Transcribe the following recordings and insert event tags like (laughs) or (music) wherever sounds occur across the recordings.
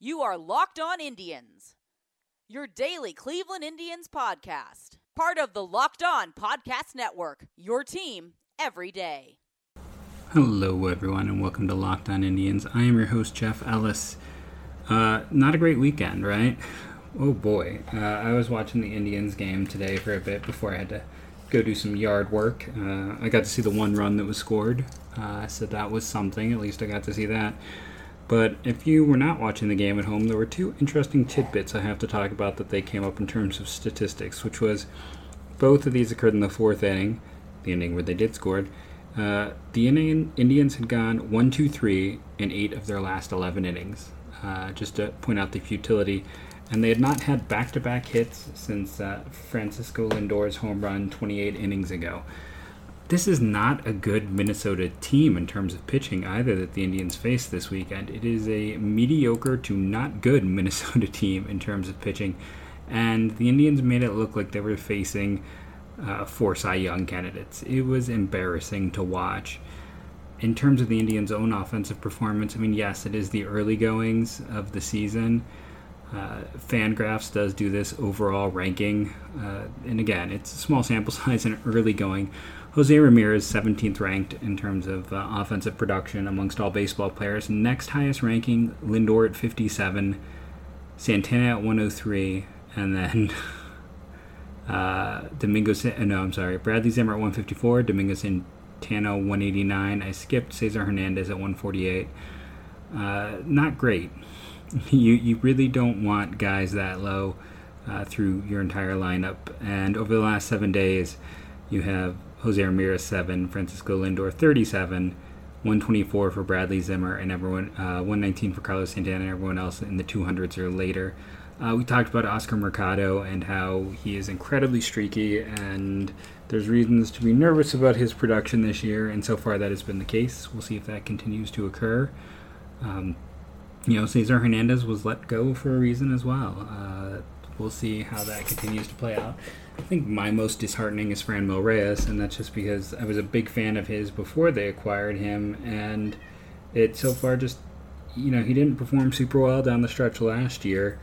You are Locked On Indians, your daily Cleveland Indians podcast. Part of the Locked On Podcast Network, your team every day. Hello, everyone, and welcome to Locked On Indians. I am your host, Jeff Ellis. Uh, not a great weekend, right? Oh boy. Uh, I was watching the Indians game today for a bit before I had to go do some yard work. Uh, I got to see the one run that was scored, uh, so that was something. At least I got to see that. But if you were not watching the game at home, there were two interesting tidbits I have to talk about that they came up in terms of statistics, which was both of these occurred in the fourth inning, the inning where they did score. Uh, the Indian, Indians had gone 1 2 3 in eight of their last 11 innings, uh, just to point out the futility. And they had not had back to back hits since uh, Francisco Lindor's home run 28 innings ago this is not a good Minnesota team in terms of pitching either that the Indians faced this weekend. It is a mediocre to not good (laughs) Minnesota team in terms of pitching, and the Indians made it look like they were facing uh, four Cy Young candidates. It was embarrassing to watch. In terms of the Indians' own offensive performance, I mean, yes, it is the early goings of the season. Uh, Fangraphs does do this overall ranking, uh, and again, it's a small sample (laughs) size and early going Jose Ramirez, 17th ranked in terms of uh, offensive production amongst all baseball players. Next highest ranking, Lindor at 57, Santana at 103, and then (laughs) uh, Domingo. Uh, no, I'm sorry, Bradley Zimmer at 154, Domingo Santana 189. I skipped Cesar Hernandez at 148. Uh, not great. (laughs) you you really don't want guys that low uh, through your entire lineup. And over the last seven days, you have Jose Ramirez 7, Francisco Lindor 37, 124 for Bradley Zimmer, and everyone uh, 119 for Carlos Santana, and everyone else in the 200s or later. Uh, we talked about Oscar Mercado and how he is incredibly streaky, and there's reasons to be nervous about his production this year, and so far that has been the case. We'll see if that continues to occur. Um, you know, Cesar Hernandez was let go for a reason as well. Uh, we'll see how that continues to play out. I think my most disheartening is Franmil Reyes, and that's just because I was a big fan of his before they acquired him, and it so far just, you know, he didn't perform super well down the stretch last year,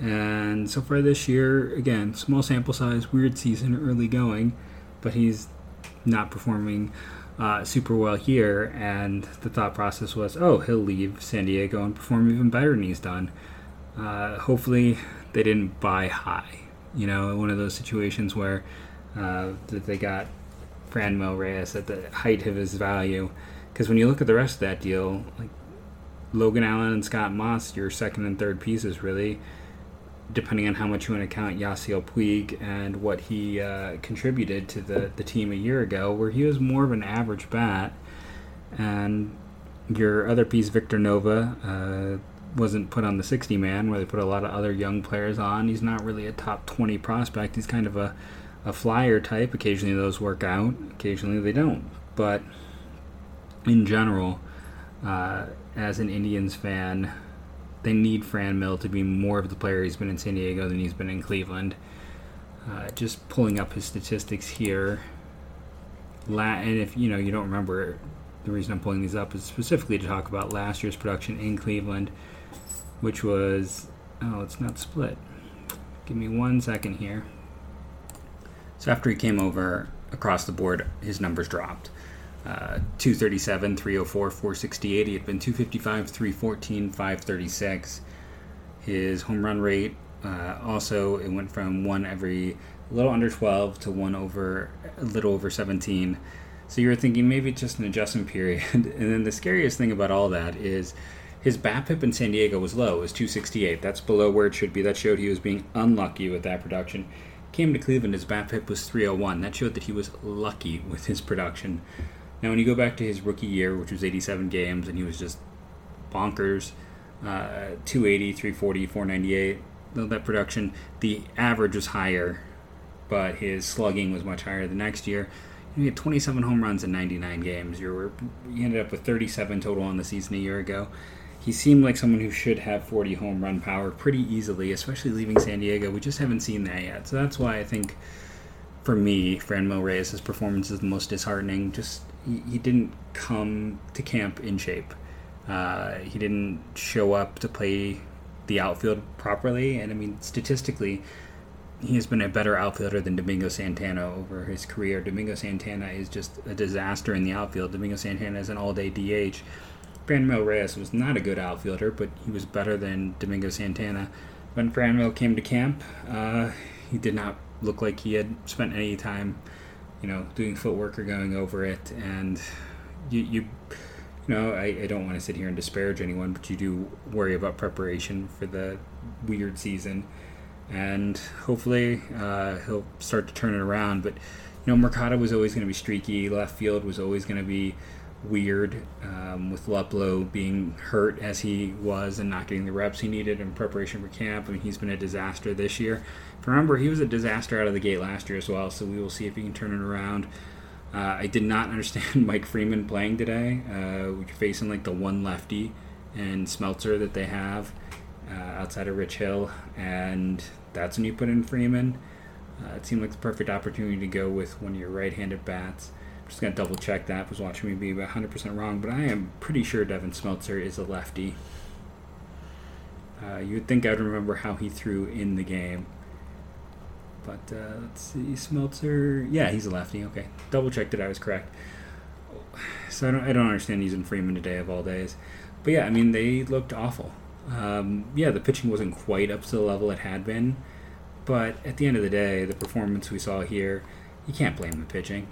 and so far this year, again, small sample size, weird season, early going, but he's not performing uh, super well here, and the thought process was, oh, he'll leave San Diego and perform even better than he's done. Uh, hopefully, they didn't buy high you know, one of those situations where uh, that they got Franmil Reyes at the height of his value. Because when you look at the rest of that deal, like Logan Allen and Scott Moss, your second and third pieces, really, depending on how much you want to count Yasiel Puig and what he uh, contributed to the, the team a year ago, where he was more of an average bat. And your other piece, Victor Nova, uh, wasn't put on the 60 man where they put a lot of other young players on. He's not really a top 20 prospect. He's kind of a, a flyer type. Occasionally those work out, occasionally they don't. But in general, uh, as an Indians fan, they need Franmil to be more of the player he's been in San Diego than he's been in Cleveland. Uh, just pulling up his statistics here. And if you know you don't remember, the reason I'm pulling these up is specifically to talk about last year's production in Cleveland which was oh it's not split. Give me one second here. So after he came over across the board his numbers dropped. Uh, 237 304 468 he had been 255 314 536 his home run rate uh, also it went from one every little under 12 to one over a little over 17 so you were thinking maybe it's just an adjustment period. (laughs) And then the scariest thing about all that is his BABIP in San Diego was low, it was 268. That's below where it should be. That showed he was being unlucky with that production. Came to Cleveland, his BABIP was 301. That showed that he was lucky with his production. Now, when you go back to his rookie year, which was 87 games, and he was just bonkers uh, 280, 340, 498, that production, the average was higher, but his slugging was much higher the next year. He had 27 home runs in 99 games. You were you ended up with 37 total on the season a year ago he seemed like someone who should have 40 home run power pretty easily, especially leaving San Diego. We just haven't seen that yet. So that's why I think, for me, Franmil Reyes' performance is the most disheartening. Just he, he didn't come to camp in shape. Uh, he didn't show up to play the outfield properly. And I mean, statistically, he has been a better outfielder than Domingo Santana over his career. Domingo Santana is just a disaster in the outfield. Domingo Santana is an all day DH. Franmil Reyes was not a good outfielder, but he was better than Domingo Santana. When Franmil came to camp, uh, he did not look like he had spent any time, you know, doing footwork or going over it. And you, you, you know, I, I don't want to sit here and disparage anyone, but you do worry about preparation for the weird season and hopefully uh, he'll start to turn it around. But you know, Mercado was always going to be streaky. Left field was always going to be weird um, with Luplow being hurt as he was and not getting the reps he needed in preparation for camp. I mean, he's been a disaster this year. But remember, he was a disaster out of the gate last year as well. So we will see if he can turn it around. Uh, I did not (laughs) understand Mike Freeman playing today. Uh, facing like the one lefty and Smeltzer that they have uh, outside of Rich Hill, and that's when you put in Freeman. Uh, it seemed like the perfect opportunity to go with one of your right-handed bats. Just gonna double check that. I was watching me be about 100% wrong, but I am pretty sure Devin Smeltzer is a lefty. Uh, you'd think I'd remember how he threw in the game. But uh, let's see, Smeltzer. Yeah, he's a lefty. Okay, double checked that I was correct. So I don't, I don't understand using Freeman today of all days. But yeah, I mean they looked awful. Um, yeah, the pitching wasn't quite up to the level it had been, but at the end of the day, the performance we saw here, you can't blame the pitching.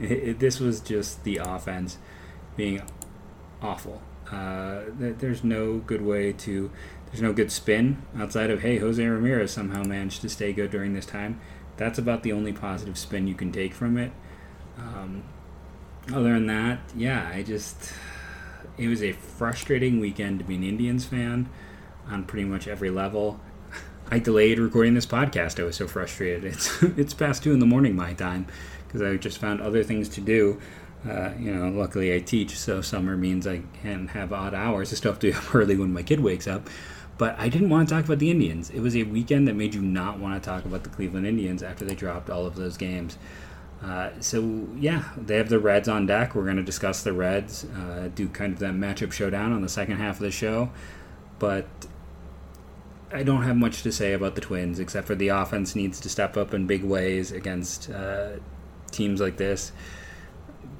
It, this was just the offense being awful. Uh, there's no good way to, there's no good spin outside of, hey, Jose Ramirez somehow managed to stay good during this time. That's about the only positive spin you can take from it. Um, other than that, yeah, I just it was a frustrating weekend to be an Indians fan on pretty much every level. I delayed recording this podcast. I was so frustrated. It's (laughs) it's past two in the morning my time because I just found other things to do. Uh, you know, luckily I teach, so summer means I can have odd hours. I still have to be up (laughs) early when my kid wakes up. But I didn't want to talk about the Indians. It was a weekend that made you not want to talk about the Cleveland Indians after they dropped all of those games. Uh, so yeah, they have the Reds on deck. We're going to discuss the Reds, uh, do kind of that matchup showdown on the second half of the show. But I don't have much to say about the Twins except for the offense needs to step up in big ways against uh, teams like this.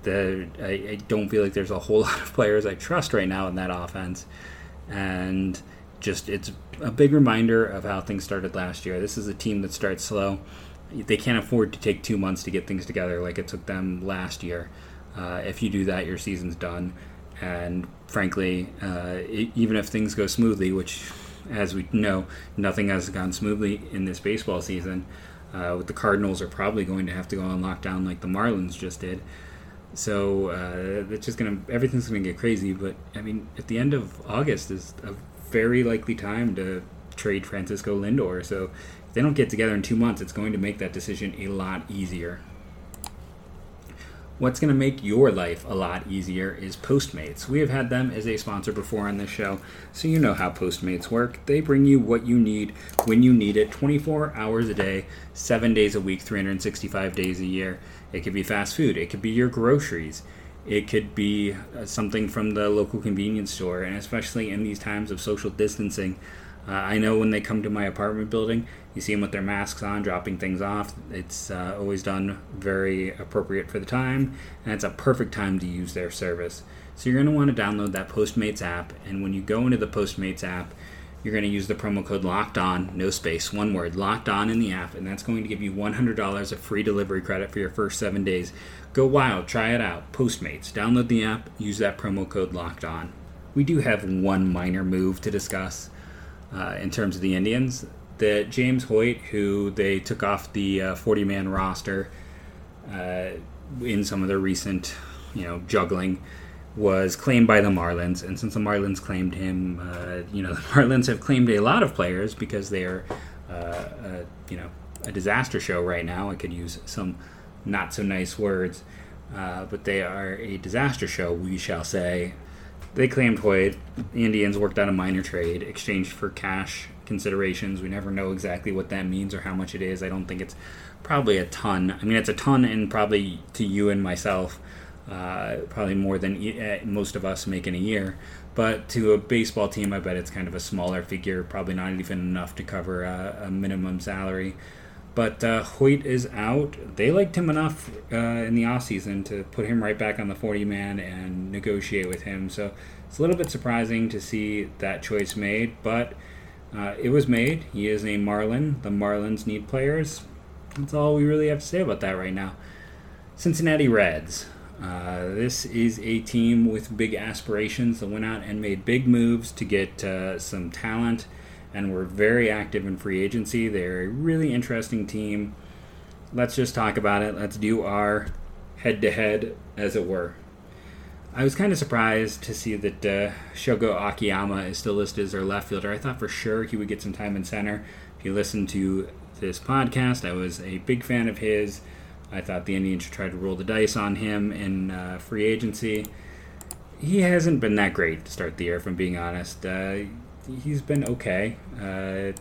The I, I don't feel like there's a whole (laughs) lot of players I trust right now in that offense, and just it's a big reminder of how things started last year. This is a team that starts slow they can't afford to take two months to get things together like it took them last year. Uh, if you do that, your season's done. And frankly, uh, it, even if things go smoothly, which, as we know, nothing has gone smoothly in this baseball season, uh, the Cardinals are probably going to have to go on lockdown like the Marlins just did. So uh, it's just gonna everything's gonna get crazy. But I mean, at the end of August is a very likely time to trade Francisco Lindor. So if they don't get together in two months, it's going to make that decision a lot easier. What's going to make your life a lot easier is Postmates. We have had them as a sponsor before on this show, so you know how Postmates work. They bring you what you need when you need it 24 hours a day, 7 days a week, 365 days a year. It could be fast food, it could be your groceries, it could be uh, something from the local convenience store, and especially in these times of social distancing. Uh, I know when they come to my apartment building, you see them with their masks on, dropping things off. It's uh, always done very appropriate for the time, and it's a perfect time to use their service. So you're going to want to download that Postmates app, and when you go into the Postmates app, you're going to use the promo code Locked On, no space, one word, Locked On in the app, and that's going to give you $100 of free delivery credit for your first seven days. Go wild, try it out. Postmates, download the app, use that promo code Locked On. We do have one minor move to discuss uh, in terms of the Indians that James Hoyt, who they took off the 40 uh, man roster uh, in some of their recent, you know, juggling, was claimed by the Marlins. And since the Marlins claimed him, you know, (laughs) the Marlins have claimed a lot of players because they are, you know, a disaster show right now. I could use some not so nice words, uh, but they are a disaster show, we shall say. They claimed Hoyt. The Indians worked out a minor trade, exchanged for cash considerations. We never know exactly what that means or how much it is. I don't think it's probably a ton. I mean, it's a ton, and probably to you and myself, uh, probably more than uh, most of us make in a year. But to a baseball team, I bet it's kind of a smaller figure, probably not even enough to cover a, a minimum salary. But uh, Hoyt is out. They liked him enough uh, in the offseason to put him right back on the 40 man and negotiate with him. So it's a little bit surprising to see that choice made, but uh, it was made. He is a Marlin. The Marlins need players. That's all we really have to say about that right now. Cincinnati Reds. Uh, this is a team with big aspirations that went out and made big moves to get uh, some talent and were very active in free agency. They're a really interesting team. Let's just talk about it. Let's do our head to head, as it were. I was kind of surprised to see that uh, Shogo Akiyama is still listed as our left fielder. I thought for sure he would get some time in center. If you listen to this podcast, I was a big fan of his. I thought the Indians should try to roll the dice on him in uh, free agency. He hasn't been that great to start the year, if I'm being honest. Uh, he's been okay, uh,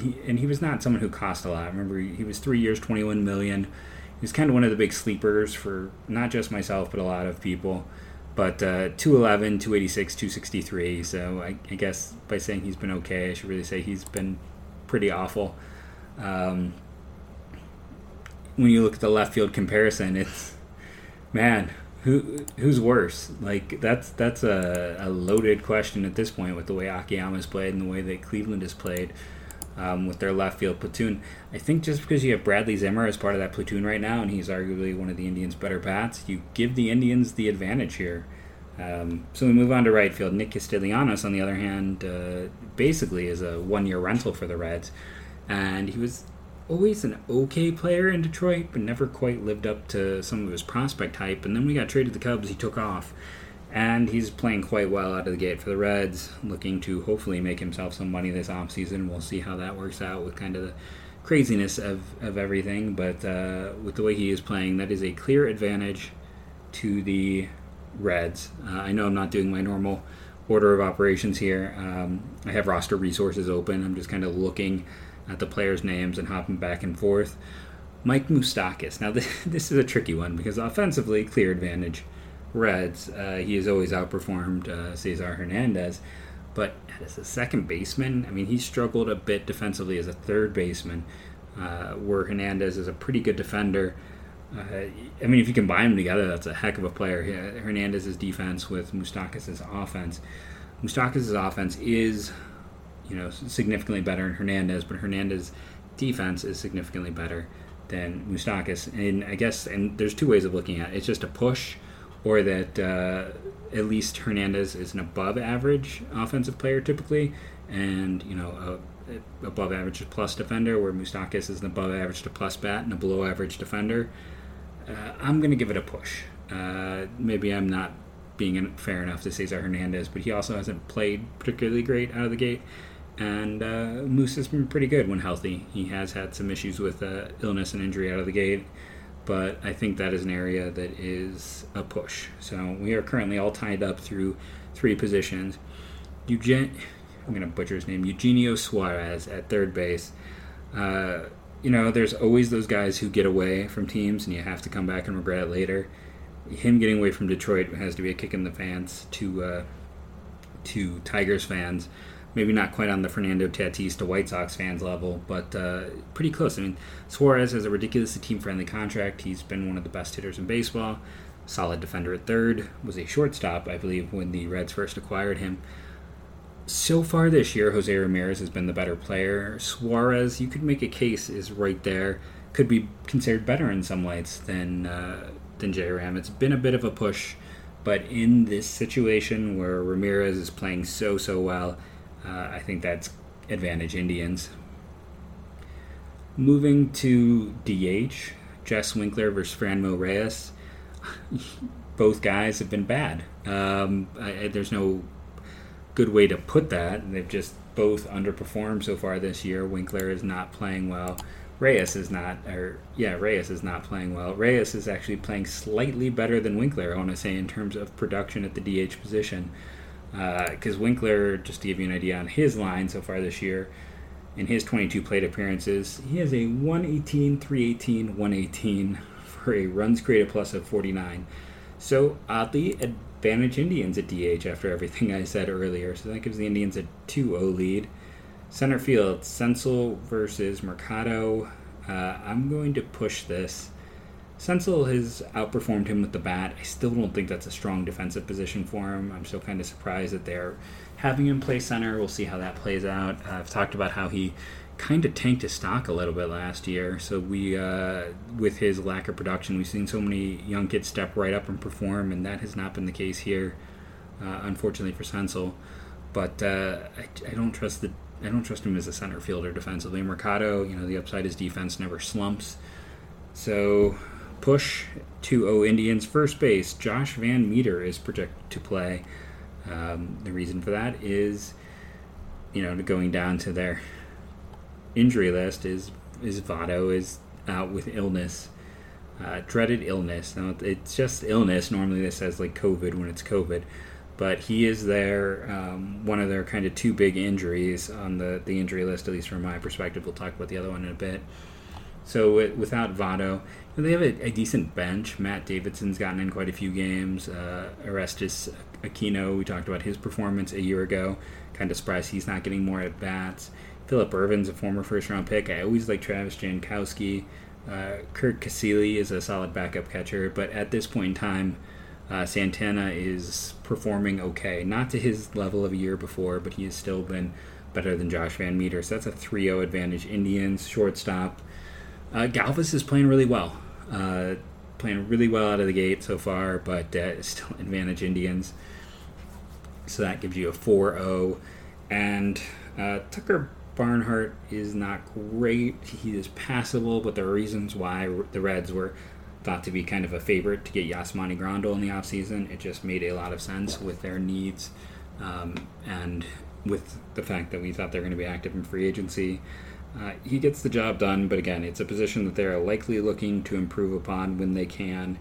he, and he was not someone who cost a lot. Remember, he was three years, 21 million. He was kind of one of the big sleepers for not just myself, but a lot of people. But uh, 211, 286, 263. So I, I, guess by saying he's been okay, I should really say he's been pretty awful. Um, when you look at the left field comparison, it's man, who who's worse? Like that's that's a, a loaded question at this point with the way Akiyama's played and the way that Cleveland has played um, with their left field platoon. I think just because you have Bradley Zimmer as part of that platoon right now, and he's arguably one of the Indians' better bats, you give the Indians the advantage here. Um, so we move on to right field. Nick Castellanos, on the other hand, uh, basically is a one-year rental for the Reds, and he was always an okay player in Detroit, but never quite lived up to some of his prospect hype. And then we got traded to the Cubs, he took off. And he's playing quite well out of the gate for the Reds, looking to hopefully make himself some money this offseason. We'll see how that works out with kind of the craziness of, of everything. But uh, with the way he is playing, that is a clear advantage to the Reds. Uh, I know I'm not doing my normal order of operations here. Um, I have roster resources open. I'm just kind of looking at the players' names and hopping back and forth. Mike Moustakas. Now, (laughs) this, this is a tricky one because offensively, clear advantage. Reds, uh, he has always outperformed uh, Cesar Hernandez. But as a second baseman, I mean, he struggled a bit defensively as a third baseman, uh, where Hernandez is a pretty good defender. Uh, I mean, if you combine them together, that's a heck of a player. Hernandez's defense with Moustakas' offense. Moustakas' offense is you know, significantly better than Hernandez, but Hernandez defense is significantly better than Moustakas. And I guess, and there's two ways of looking at it. It's just a push, or that uh, at least Hernandez is an above average offensive player typically, and, you know, a, a above average to plus defender, where Moustakas is an above average to plus bat and a below average defender. Uh, I'm going to give it a push. Uh, maybe I'm not being fair enough to Cesar Hernandez, but he also hasn't played particularly great out of the gate and uh, Moose has been pretty good when healthy. He has had some issues with uh, illness and injury out of the gate, but I think that is an area that is a push. So we are currently all tied up through three positions. Eugen, I'm going to butcher his name, Eugenio Suarez at third base. Uh, you know, there's always those guys who get away from teams and you have to come back and regret it later. Him getting away from Detroit has to be a kick in the fans to uh, to Tigers fans maybe not quite on the Fernando Tatis to White Sox fans level, but uh, pretty close. I mean, Suarez has a ridiculously team friendly contract. He's been one of the best hitters in baseball. Solid defender at third. Was a shortstop, I believe, when the Reds first acquired him. So far this year, Jose Ramirez has been the better player. Suarez, you could make a case, is right there. Could be considered better in some lights than uh, than J Ram. It's been a bit of a push, but in this situation where Ramirez is playing so so well, uh, I think that's advantage Indians. Moving to DH, Jess Winker versus Franmil Reyes. (laughs) Both guys have been bad. Um, I, there's no good way to put that. They've just both underperformed so far this year. Winker is not playing well. Reyes is not, or yeah, Reyes is not playing well. Reyes is actually playing slightly better than Winker, I want to say, in terms of production at the DH position because uh, Winker, just to give you an idea on his line so far this year, in his 22 plate appearances, he has a 118, 318, 118 for a runs created plus of 49. So oddly, advantage Indians at DH after everything (laughs) I said earlier. So that gives the Indians a 2-0 lead. Center field, Senzel versus Mercado. Uh, I'm going to push this. Senzel has outperformed him with the bat. I still don't think that's a strong defensive position for him. I'm still kind of surprised that they're having him play center. We'll see how that plays out. Uh, I've talked about how he kind of tanked his stock a little bit last year. So we, uh, with his lack of production, we've seen so many young kids step right up and perform, and that has not been the case here, uh, unfortunately for Senzel. But uh, I, I, don't trust the I don't trust him as a center fielder defensively. Mercado, you know, the upside is defense never slumps. So push 2-0 Indians first base. Josh VanMeter is projected to play. Um, the reason for that is, you know, going down to their injury list is is Votto is out with illness, uh, dreaded illness. Now it's just illness. Normally this says like COVID when it's COVID, but he is their um, one of their kind of two big injuries on the the injury list, at least from my perspective. We'll talk about the other one in a bit. So it, without Votto, they have a, a, decent bench. Matt Davidson's gotten in quite a few games. Uh, Aristides Aquino, we talked about his performance a year ago. Kind of surprised he's not getting more at bats. Philip Ervin's a former first round pick. I always like Travis Jankowski. Uh, Curt Casali is a solid backup catcher, but at this point in time, uh, Santana is performing okay. Not to his level of a year before, but he has still been better than Josh VanMeter. So that's a 3 0 advantage. Indians, shortstop. Uh, Galvis is playing really well. Uh, playing really well out of the gate so far, but uh, (laughs) still advantage Indians. So that gives you a 4 0. And uh, Tucker Barnhart is not great. He is passable, but there are reasons why the Reds were thought to be kind of a favorite to get Yasmani Grandal in the offseason. It just made a lot of sense with their needs um, and with the fact that we thought they're going to be active in free agency. Uh, he gets the job done, but again, it's a position that they're likely looking to improve upon when they can.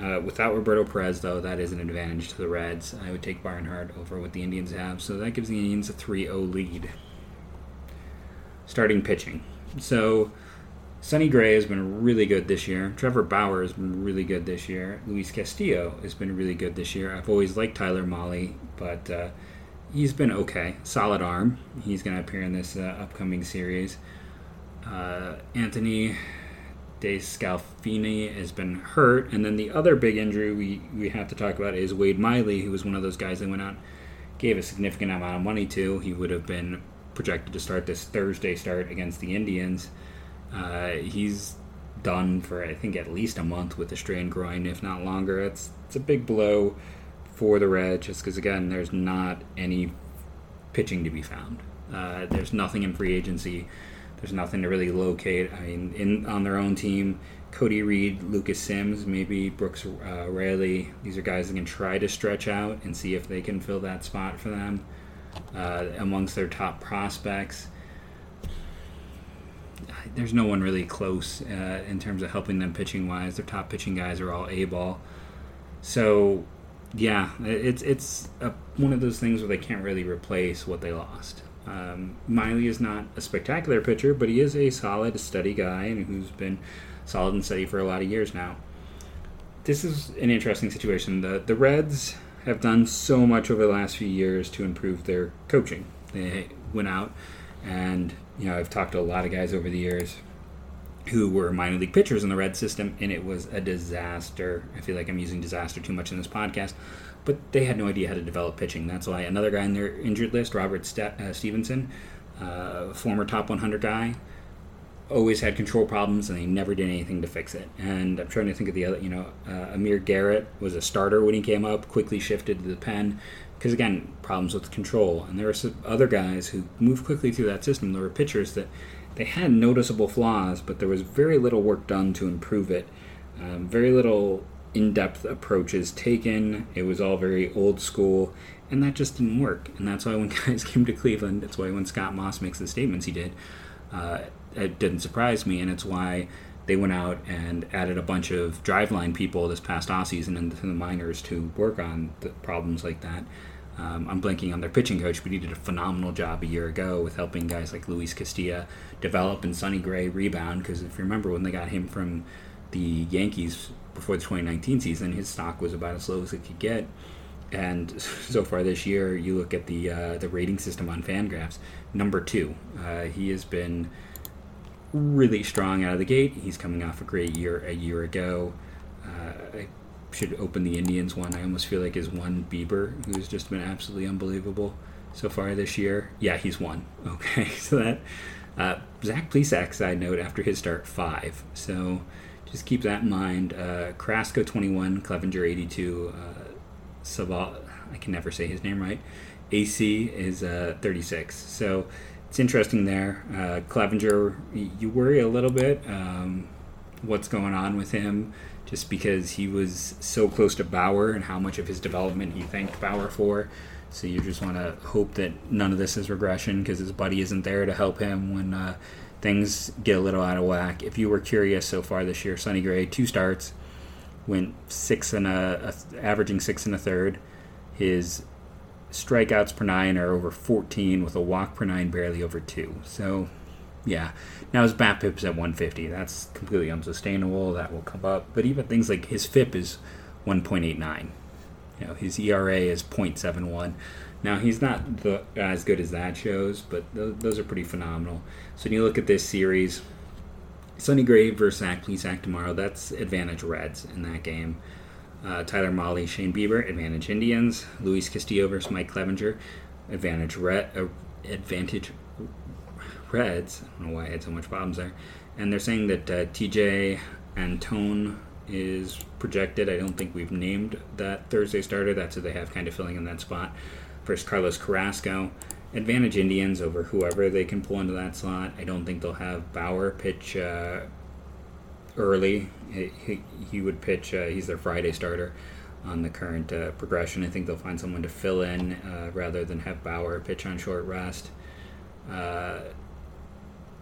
Uh, without Roberto Perez, though, that is an advantage to the Reds. I would take Barnhart over what the Indians have, so that gives the Indians a 3 0 lead. Starting pitching. So, Sonny Gray has been really good this year. Trevor Bauer has been really good this year. Luis Castillo has been really good this year. I've always liked Tyler Mahle, but uh, he's been okay. Solid arm. He's going to appear in this uh, upcoming series. Uh, Anthony DeSclafani has been hurt, and then the other big injury we, we have to talk about is Wade Miley, who was one of those guys that went out, gave a significant amount of money to. He would have been projected to start this Thursday start against the Indians. Uh, he's done for I think at least a month with a strained groin, if not longer. It's it's a big blow for the Reds, just because again, there's not any pitching to be found. Uh, there's nothing in free agency. There's nothing to really locate. I mean, in on their own team, Cody Reed, Lucas Sims, maybe Brooks uh, Raley. These are guys that can try to stretch out and see if they can fill that spot for them uh, amongst their top prospects. There's no one really close uh, in terms of helping them pitching wise. Their top pitching guys are all A ball. So yeah, it's it's a, one of those things where they can't really replace what they lost. Um, Miley is not a spectacular pitcher, but he is a solid, steady guy, and who's been solid and steady for a lot of years now. This is an interesting situation. The the Reds have done so much over the last few years to improve their coaching. They went out, and you know I've talked to a lot of guys over the years who were minor league pitchers in the red system, and it was a disaster. I feel like I'm using disaster too much in this podcast, but they had no idea how to develop pitching. That's why another guy in their injured list, Robert uh, Stephenson, uh, former top 100 guy, always had control problems, and they never did anything to fix it. And I'm trying to think of the other, you know, uh, Amir Garrett was a starter when he came up, quickly shifted to the pen. Because again, problems with control, and there were some other guys who moved quickly through that system. There were pitchers that they had noticeable flaws, but there was very little work done to improve it. Um, very little in depth approaches taken. It was all very old school, and that just didn't work. And that's why when (laughs) guys came to Cleveland, that's why when Scott Moss makes the statements he did, uh, it didn't surprise me, and it's why they went out and added a bunch of driveline people this past offseason into the minors to work on the problems like that. Um, I'm blanking on their pitching coach, but he did a phenomenal job a year ago with helping guys like Luis Castillo develop and Sonny Gray rebound. Because if you remember when they got him from the Yankees before the 2019 season, his stock was about as low as it could get. And (laughs) so far this year, you look at the uh, the rating system on Fangraphs, number two. Uh, he has been really strong out of the gate. He's coming off a great year a year ago. Uh, should open the Indians one. I almost feel like is one Bieber, who's just been absolutely unbelievable so far this year. Yeah, he's one. (laughs) Okay, so that uh, Zach Plesac, side note, after his start, five. So just keep that in mind. Uh, Carrasco, 21, Clevinger 82, uh, Saval, I can never say his name right. AC is uh, 36. So it's interesting there. Uh, Clevinger, you worry a little bit um, what's going on with him just because he was so close to Bauer and how much of his development he thanked Bauer for. So you just want to hope that none of this is regression because his buddy isn't there to help him when uh, things get a little out of whack. If you were curious so far this year, Sonny Gray, two starts, went six and a, a averaging six and a third. His strikeouts per nine are over 14 with a walk per nine barely over two. So, yeah. Now his BABIP's at 150. That's completely unsustainable. That will come up. But even things like his FIP is 1.89. You know, his ERA is 0.71. Now he's not the, as good as that shows, but th- those are pretty phenomenal. So when you look at this series, Sonny Gray versus Zach Plesac tomorrow. That's advantage Reds in that game. Uh, Tyler Mahle, Shane Bieber, advantage Indians. Luis Castillo versus Mike Clevinger, advantage Red, uh, advantage Reds. I don't know why I had so much problems there. And they're saying that uh, Tejay Antone is projected. I don't think we've named that Thursday starter. That's who they have kind of filling in that spot. First, Carlos Carrasco. Advantage Indians over whoever they can pull into that slot. I don't think they'll have Bauer pitch uh, early. He, he, he, would pitch, uh, he's their Friday starter on the current uh, progression. I think they'll find someone to fill in uh, rather than have Bauer pitch on short rest.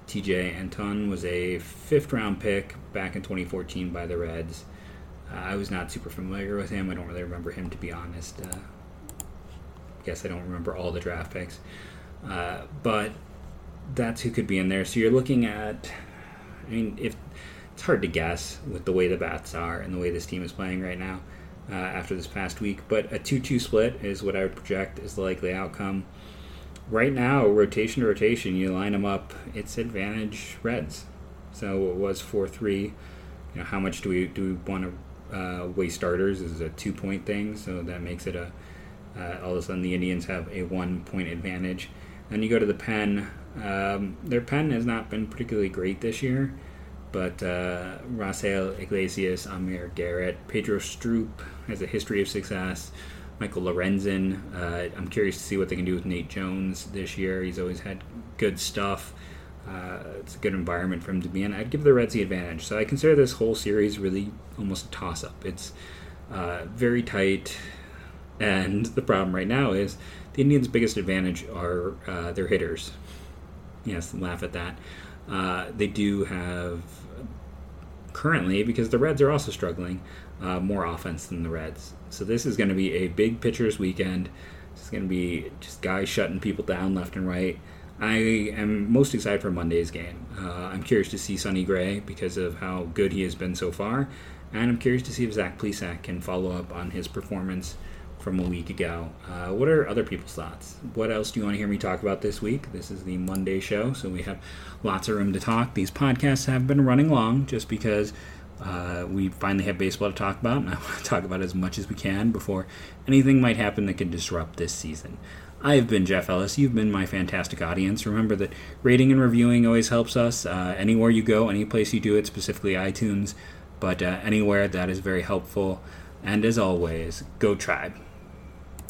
Tejay Antone was a fifth round pick back in 2014 by the Reds. Uh, I was not super familiar with him. I don't really remember him, to be honest. Uh, guess I don't remember all the draft picks. Uh, but that's who could be in there. So you're looking at, I mean, if it's hard to guess with the way the bats are and the way this team is playing right now uh, after this past week. But a 2 2 split is what I would project is the likely outcome right now, rotation to rotation, you line them up. It's advantage Reds. So it was four three. You know, how much do we do we want to uh, waste starters? Is a two point thing, so that makes it a. Uh, all of a sudden, the Indians have a one point advantage. Then you go to the pen. Um, their pen has not been particularly great this year, but uh, Raisel Iglesias, Amir Garrett, Pedro Strop has a history of success. Michael Lorenzen. Uh, I'm curious to see what they can do with Nate Jones this year. He's always had good stuff. Uh, it's a good environment for him to be in. I'd give the Reds the advantage. So I consider this whole series really almost a toss up. It's uh, very tight, and (laughs) the problem right now is the Indians' biggest advantage are uh, their hitters. Yes, laugh at that. Uh, they do have currently, because the Reds are also struggling, uh, more offense than the Reds. So this is going to be a big pitchers weekend. It's going to be just guys shutting people down left and right. I am most excited for Monday's game. Uh, I'm curious to see Sonny Gray because of how good he has been so far, and I'm curious to see if Zach Plesac can follow up on his performance from a week ago. Uh, what are other people's thoughts? What else do you want to hear me talk about this week? This is the Monday show, so we have lots of room to talk. These podcasts have been running long just because uh, we finally have baseball to talk about, and I (laughs) want to talk about as much as we can before anything might happen that could disrupt this season. I've been Jeff Ellis. You've been my fantastic audience. Remember that rating and reviewing always helps us. Uh, anywhere you go, any place you do it, specifically iTunes, but uh, anywhere that is very helpful. And as always, go tribe.